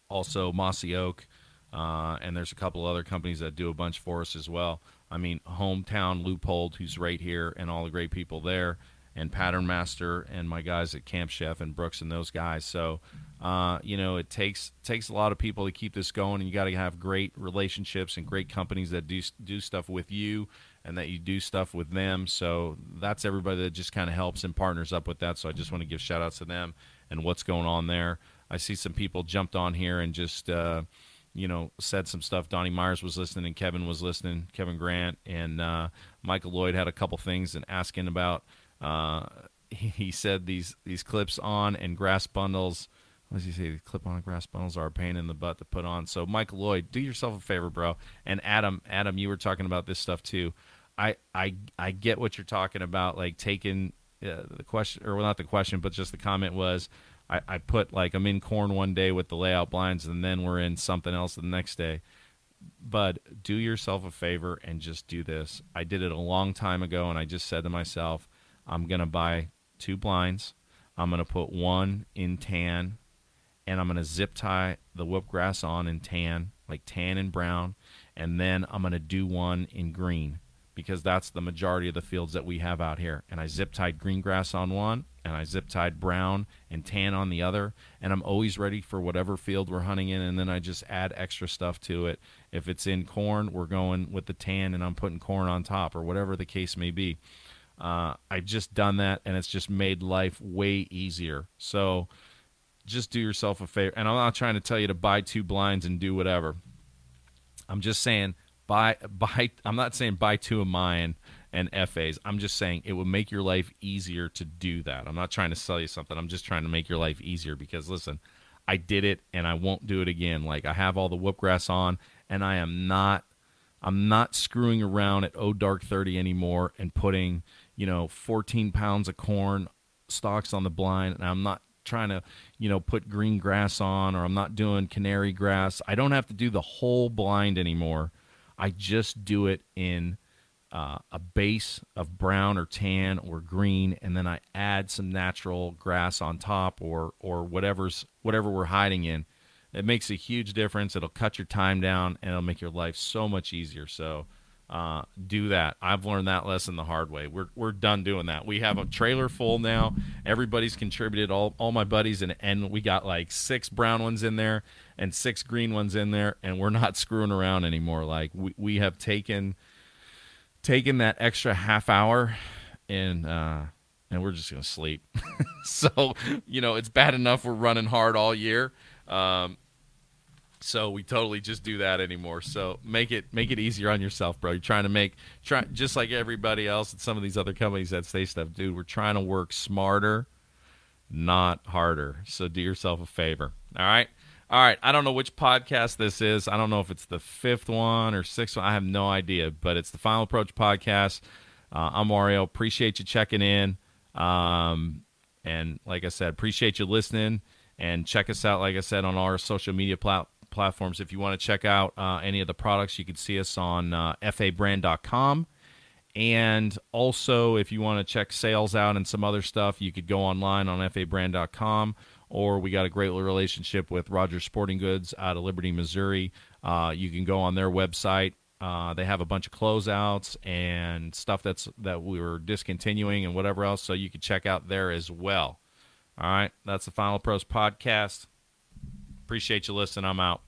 also, Mossy Oak, uh, and there's a couple other companies that do a bunch for us as well. I mean, Hometown Loophole, who's right here, and all the great people there, and Pattern Master, and my guys at Camp Chef and Brooks and those guys. So, uh, you know, it takes takes a lot of people to keep this going, and you got to have great relationships and great companies that do do stuff with you, and that you do stuff with them. So that's everybody that just kind of helps and partners up with that. So I just want to give shout outs to them and what's going on there. I see some people jumped on here and just. Uh, you know, said some stuff. Donnie Myers was listening, and Kevin was listening. Kevin Grant and uh, Michael Lloyd had a couple things and asking about. Uh, he, he said these these clips on and grass bundles. What does he say? The clip on the grass bundles are a pain in the butt to put on. So, Mike Lloyd, do yourself a favor, bro. And Adam, Adam, you were talking about this stuff too. I I I get what you're talking about, like taking uh, the question, or well, not the question, but just the comment was. I, I put like I'm in corn one day with the layout blinds, and then we're in something else the next day. But do yourself a favor and just do this. I did it a long time ago, and I just said to myself, I'm gonna buy two blinds. I'm gonna put one in tan, and I'm gonna zip tie the whip grass on in tan, like tan and brown, and then I'm gonna do one in green because that's the majority of the fields that we have out here. And I zip tied green grass on one, and I zip tied brown and tan on the other. And I'm always ready for whatever field we're hunting in, and then I just add extra stuff to it. If it's in corn, we're going with the tan, and I'm putting corn on top, or whatever the case may be. Uh, I've just done that, and it's just made life way easier. So just do yourself a favor. And I'm not trying to tell you to buy two blinds and do whatever. I'm just saying buy buy I'm not saying buy two of mine and FAs. I'm just saying it would make your life easier to do that. I'm not trying to sell you something. I'm just trying to make your life easier because listen, I did it and I won't do it again. Like I have all the whoopgrass on and I am not I'm not screwing around at O Dark 30 anymore and putting, you know, 14 pounds of corn stalks on the blind and I'm not trying to, you know, put green grass on or I'm not doing canary grass. I don't have to do the whole blind anymore. I just do it in uh, a base of brown or tan or green, and then I add some natural grass on top or or whatever's whatever we're hiding in. It makes a huge difference. It'll cut your time down and it'll make your life so much easier. So uh, do that. I've learned that lesson the hard way. We're we're done doing that. We have a trailer full now. Everybody's contributed. All all my buddies and and we got like six brown ones in there and six green ones in there, and we're not screwing around anymore. Like we we have taken taken that extra half hour and uh and we're just gonna sleep. so you know it's bad enough we're running hard all year. Um, so we totally just do that anymore. So make it make it easier on yourself, bro. You're trying to make try just like everybody else at some of these other companies that say stuff, dude. We're trying to work smarter, not harder. So do yourself a favor. All right. All right. I don't know which podcast this is. I don't know if it's the fifth one or sixth one. I have no idea, but it's the Final Approach podcast. Uh, I'm Mario. Appreciate you checking in. Um, and like I said, appreciate you listening and check us out, like I said, on our social media plat- platforms. If you want to check out uh, any of the products, you can see us on uh, fabrand.com. And also, if you want to check sales out and some other stuff, you could go online on fabrand.com. Or we got a great relationship with Rogers Sporting Goods out of Liberty, Missouri. Uh, you can go on their website. Uh, they have a bunch of closeouts and stuff that's that we were discontinuing and whatever else, so you can check out there as well. All right, that's the Final Approach podcast. Appreciate you listening. I'm out.